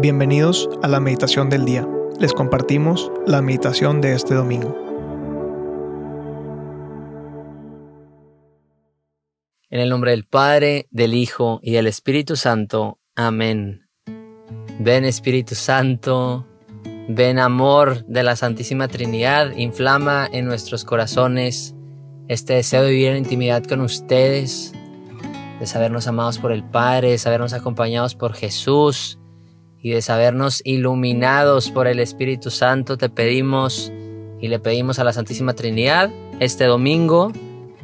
Bienvenidos a la meditación del día. Les compartimos la meditación de este domingo. En el nombre del Padre, del Hijo y del Espíritu Santo. Amén. Ven Espíritu Santo, ven amor de la Santísima Trinidad, inflama en nuestros corazones este deseo de vivir en intimidad con ustedes, de sabernos amados por el Padre, de sabernos acompañados por Jesús y de sabernos iluminados por el Espíritu Santo, te pedimos y le pedimos a la Santísima Trinidad este domingo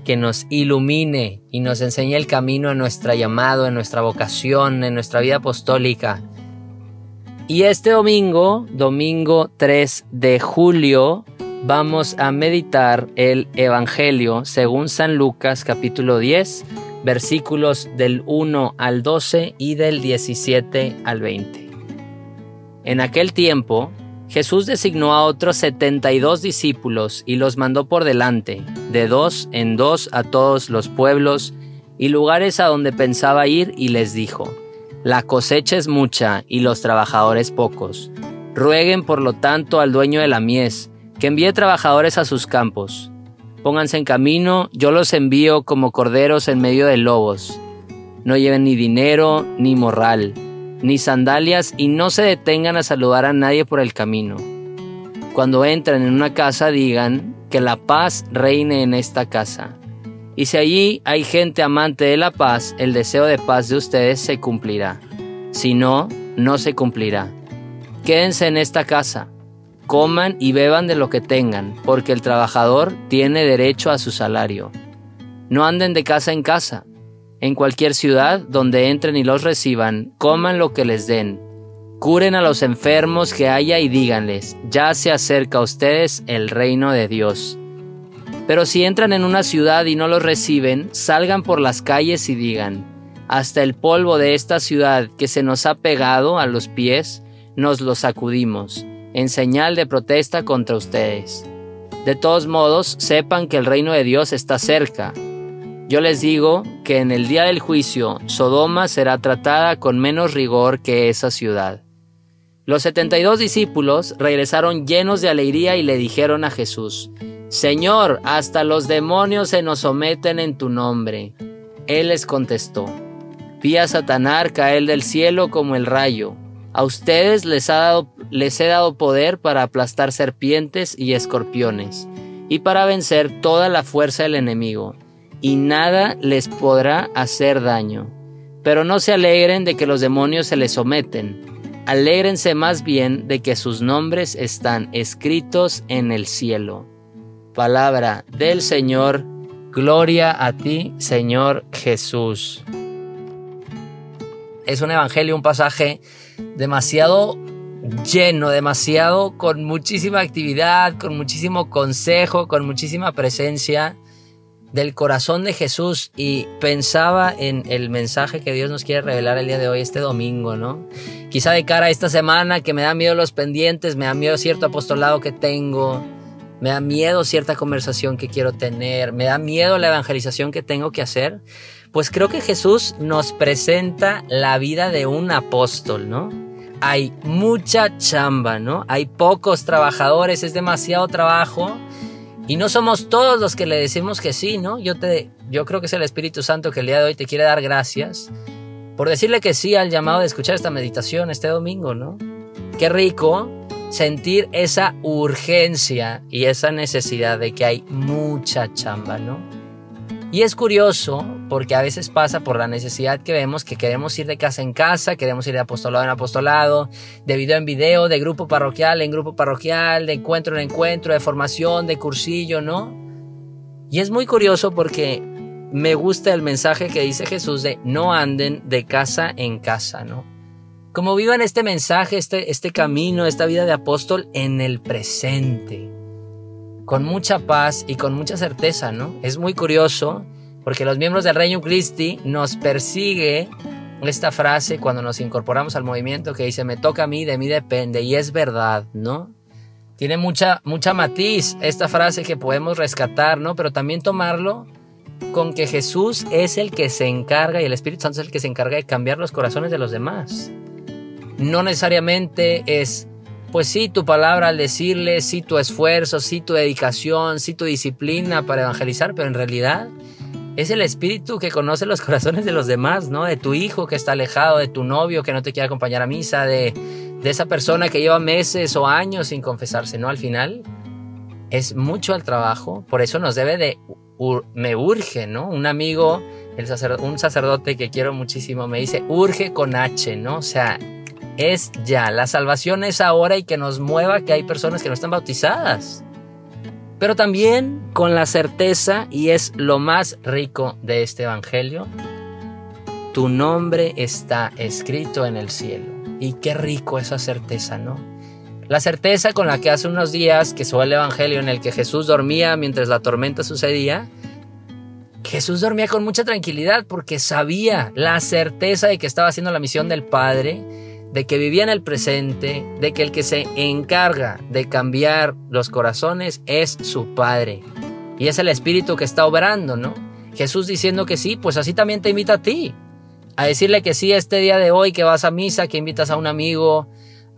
que nos ilumine y nos enseñe el camino en nuestra llamado, en nuestra vocación, en nuestra vida apostólica. Y este domingo, domingo 3 de julio, vamos a meditar el Evangelio según San Lucas capítulo 10, versículos del 1 al 12 y del 17 al 20. En aquel tiempo, Jesús designó a otros setenta y dos discípulos y los mandó por delante, de dos en dos a todos los pueblos y lugares a donde pensaba ir y les dijo, La cosecha es mucha y los trabajadores pocos. Rueguen por lo tanto al dueño de la mies, que envíe trabajadores a sus campos. Pónganse en camino, yo los envío como corderos en medio de lobos. No lleven ni dinero ni morral ni sandalias y no se detengan a saludar a nadie por el camino. Cuando entren en una casa digan que la paz reine en esta casa. Y si allí hay gente amante de la paz, el deseo de paz de ustedes se cumplirá. Si no, no se cumplirá. Quédense en esta casa, coman y beban de lo que tengan, porque el trabajador tiene derecho a su salario. No anden de casa en casa en cualquier ciudad donde entren y los reciban, coman lo que les den. Curen a los enfermos que haya y díganles, ya se acerca a ustedes el reino de Dios. Pero si entran en una ciudad y no los reciben, salgan por las calles y digan, hasta el polvo de esta ciudad que se nos ha pegado a los pies, nos lo sacudimos, en señal de protesta contra ustedes. De todos modos, sepan que el reino de Dios está cerca yo les digo que en el día del juicio Sodoma será tratada con menos rigor que esa ciudad. Los setenta y dos discípulos regresaron llenos de alegría y le dijeron a Jesús, Señor, hasta los demonios se nos someten en tu nombre. Él les contestó, Vi a Satanás caer del cielo como el rayo. A ustedes les, les he dado poder para aplastar serpientes y escorpiones, y para vencer toda la fuerza del enemigo y nada les podrá hacer daño. Pero no se alegren de que los demonios se les someten. Alégrense más bien de que sus nombres están escritos en el cielo. Palabra del Señor, gloria a ti, Señor Jesús. Es un evangelio, un pasaje demasiado lleno, demasiado con muchísima actividad, con muchísimo consejo, con muchísima presencia del corazón de Jesús y pensaba en el mensaje que Dios nos quiere revelar el día de hoy, este domingo, ¿no? Quizá de cara a esta semana que me da miedo los pendientes, me da miedo cierto apostolado que tengo, me da miedo cierta conversación que quiero tener, me da miedo la evangelización que tengo que hacer, pues creo que Jesús nos presenta la vida de un apóstol, ¿no? Hay mucha chamba, ¿no? Hay pocos trabajadores, es demasiado trabajo y no somos todos los que le decimos que sí, ¿no? Yo, te, yo creo que es el Espíritu Santo que el día de hoy te quiere dar gracias por decirle que sí al llamado de escuchar esta meditación este domingo, ¿no? Qué rico sentir esa urgencia y esa necesidad de que hay mucha chamba, ¿no? Y es curioso porque a veces pasa por la necesidad que vemos que queremos ir de casa en casa, queremos ir de apostolado en apostolado, de video en video, de grupo parroquial en grupo parroquial, de encuentro en encuentro, de formación, de cursillo, ¿no? Y es muy curioso porque me gusta el mensaje que dice Jesús de no anden de casa en casa, ¿no? Como vivan este mensaje, este, este camino, esta vida de apóstol en el presente con mucha paz y con mucha certeza, ¿no? Es muy curioso porque los miembros del Reino Christi nos persigue esta frase cuando nos incorporamos al movimiento que dice, me toca a mí, de mí depende, y es verdad, ¿no? Tiene mucha, mucha matiz esta frase que podemos rescatar, ¿no? Pero también tomarlo con que Jesús es el que se encarga y el Espíritu Santo es el que se encarga de cambiar los corazones de los demás. no necesariamente es, pues sí, tu palabra al decirle, sí tu esfuerzo, sí tu dedicación, sí tu disciplina para evangelizar, pero en realidad es el espíritu que conoce los corazones de los demás, ¿no? De tu hijo que está alejado, de tu novio que no te quiere acompañar a misa, de, de esa persona que lleva meses o años sin confesarse, ¿no? Al final es mucho el trabajo, por eso nos debe de, me urge, ¿no? Un amigo, el un sacerdote que quiero muchísimo, me dice, urge con H, ¿no? O sea, es ya, la salvación es ahora y que nos mueva que hay personas que no están bautizadas. Pero también con la certeza, y es lo más rico de este Evangelio, tu nombre está escrito en el cielo. Y qué rico esa certeza, ¿no? La certeza con la que hace unos días que fue el Evangelio en el que Jesús dormía mientras la tormenta sucedía, Jesús dormía con mucha tranquilidad porque sabía la certeza de que estaba haciendo la misión del Padre, de que vivía en el presente, de que el que se encarga de cambiar los corazones es su Padre. Y es el Espíritu que está obrando, ¿no? Jesús diciendo que sí, pues así también te invita a ti. A decirle que sí este día de hoy, que vas a misa, que invitas a un amigo,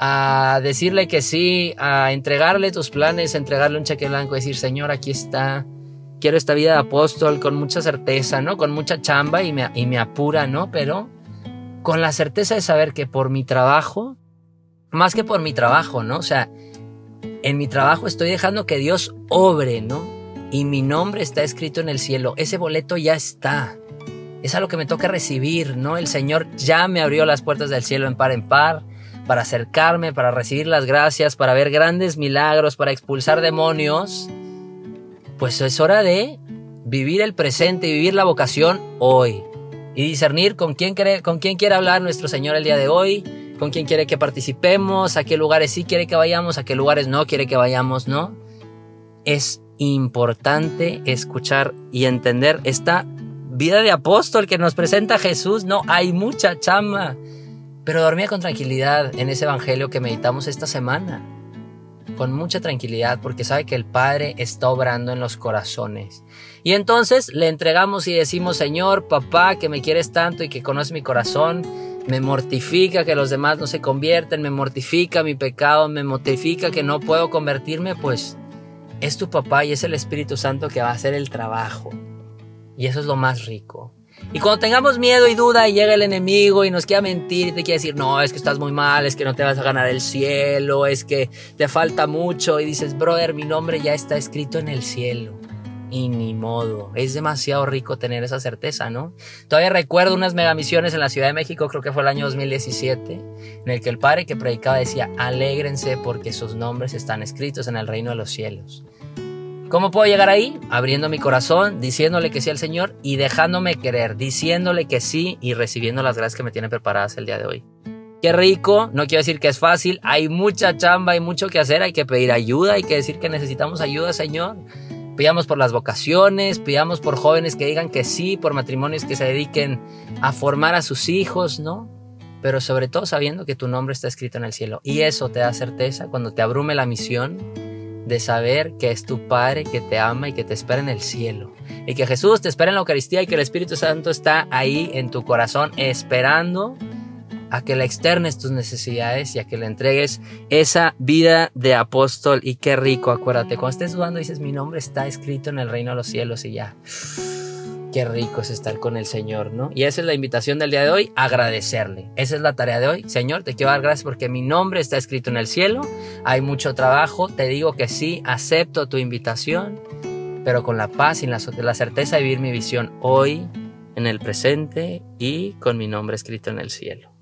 a decirle que sí, a entregarle tus planes, entregarle un cheque blanco, decir, Señor, aquí está, quiero esta vida de apóstol con mucha certeza, ¿no? Con mucha chamba y me, y me apura, ¿no? Pero con la certeza de saber que por mi trabajo, más que por mi trabajo, ¿no? O sea, en mi trabajo estoy dejando que Dios obre, ¿no? Y mi nombre está escrito en el cielo, ese boleto ya está. Es a lo que me toca recibir, ¿no? El Señor ya me abrió las puertas del cielo en par en par para acercarme, para recibir las gracias, para ver grandes milagros, para expulsar demonios, pues es hora de vivir el presente y vivir la vocación hoy. Y discernir con quién, quiere, con quién quiere hablar nuestro Señor el día de hoy, con quién quiere que participemos, a qué lugares sí quiere que vayamos, a qué lugares no quiere que vayamos, ¿no? Es importante escuchar y entender esta vida de apóstol que nos presenta Jesús. No, hay mucha chamba pero dormía con tranquilidad en ese evangelio que meditamos esta semana. Con mucha tranquilidad porque sabe que el Padre está obrando en los corazones. Y entonces le entregamos y decimos, Señor, papá, que me quieres tanto y que conoces mi corazón, me mortifica que los demás no se convierten, me mortifica mi pecado, me mortifica que no puedo convertirme, pues es tu papá y es el Espíritu Santo que va a hacer el trabajo. Y eso es lo más rico. Y cuando tengamos miedo y duda y llega el enemigo y nos quiera mentir y te quiere decir, no, es que estás muy mal, es que no te vas a ganar el cielo, es que te falta mucho y dices, brother, mi nombre ya está escrito en el cielo. Y ni modo, es demasiado rico tener esa certeza, ¿no? Todavía recuerdo unas megamisiones en la Ciudad de México, creo que fue el año 2017, en el que el padre que predicaba decía, alégrense porque sus nombres están escritos en el reino de los cielos. ¿Cómo puedo llegar ahí? Abriendo mi corazón, diciéndole que sí al Señor y dejándome querer, diciéndole que sí y recibiendo las gracias que me tiene preparadas el día de hoy. Qué rico, no quiero decir que es fácil, hay mucha chamba, hay mucho que hacer, hay que pedir ayuda, hay que decir que necesitamos ayuda, Señor. Pidamos por las vocaciones, pidamos por jóvenes que digan que sí, por matrimonios que se dediquen a formar a sus hijos, ¿no? Pero sobre todo sabiendo que tu nombre está escrito en el cielo. Y eso te da certeza cuando te abrume la misión de saber que es tu Padre que te ama y que te espera en el cielo. Y que Jesús te espera en la Eucaristía y que el Espíritu Santo está ahí en tu corazón esperando a que le externes tus necesidades y a que le entregues esa vida de apóstol. Y qué rico, acuérdate, cuando estés dudando dices, mi nombre está escrito en el reino de los cielos y ya. Qué rico es estar con el Señor, ¿no? Y esa es la invitación del día de hoy, agradecerle. Esa es la tarea de hoy. Señor, te quiero dar gracias porque mi nombre está escrito en el cielo. Hay mucho trabajo. Te digo que sí, acepto tu invitación, pero con la paz y la, la certeza de vivir mi visión hoy, en el presente y con mi nombre escrito en el cielo.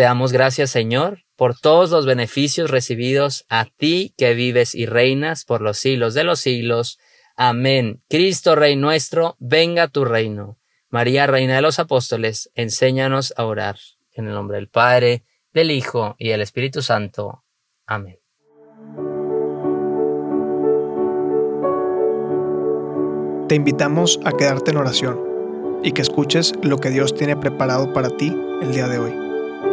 Te damos gracias, Señor, por todos los beneficios recibidos a ti que vives y reinas por los siglos de los siglos. Amén. Cristo, Rey nuestro, venga tu reino. María, Reina de los Apóstoles, enséñanos a orar. En el nombre del Padre, del Hijo y del Espíritu Santo. Amén. Te invitamos a quedarte en oración y que escuches lo que Dios tiene preparado para ti el día de hoy.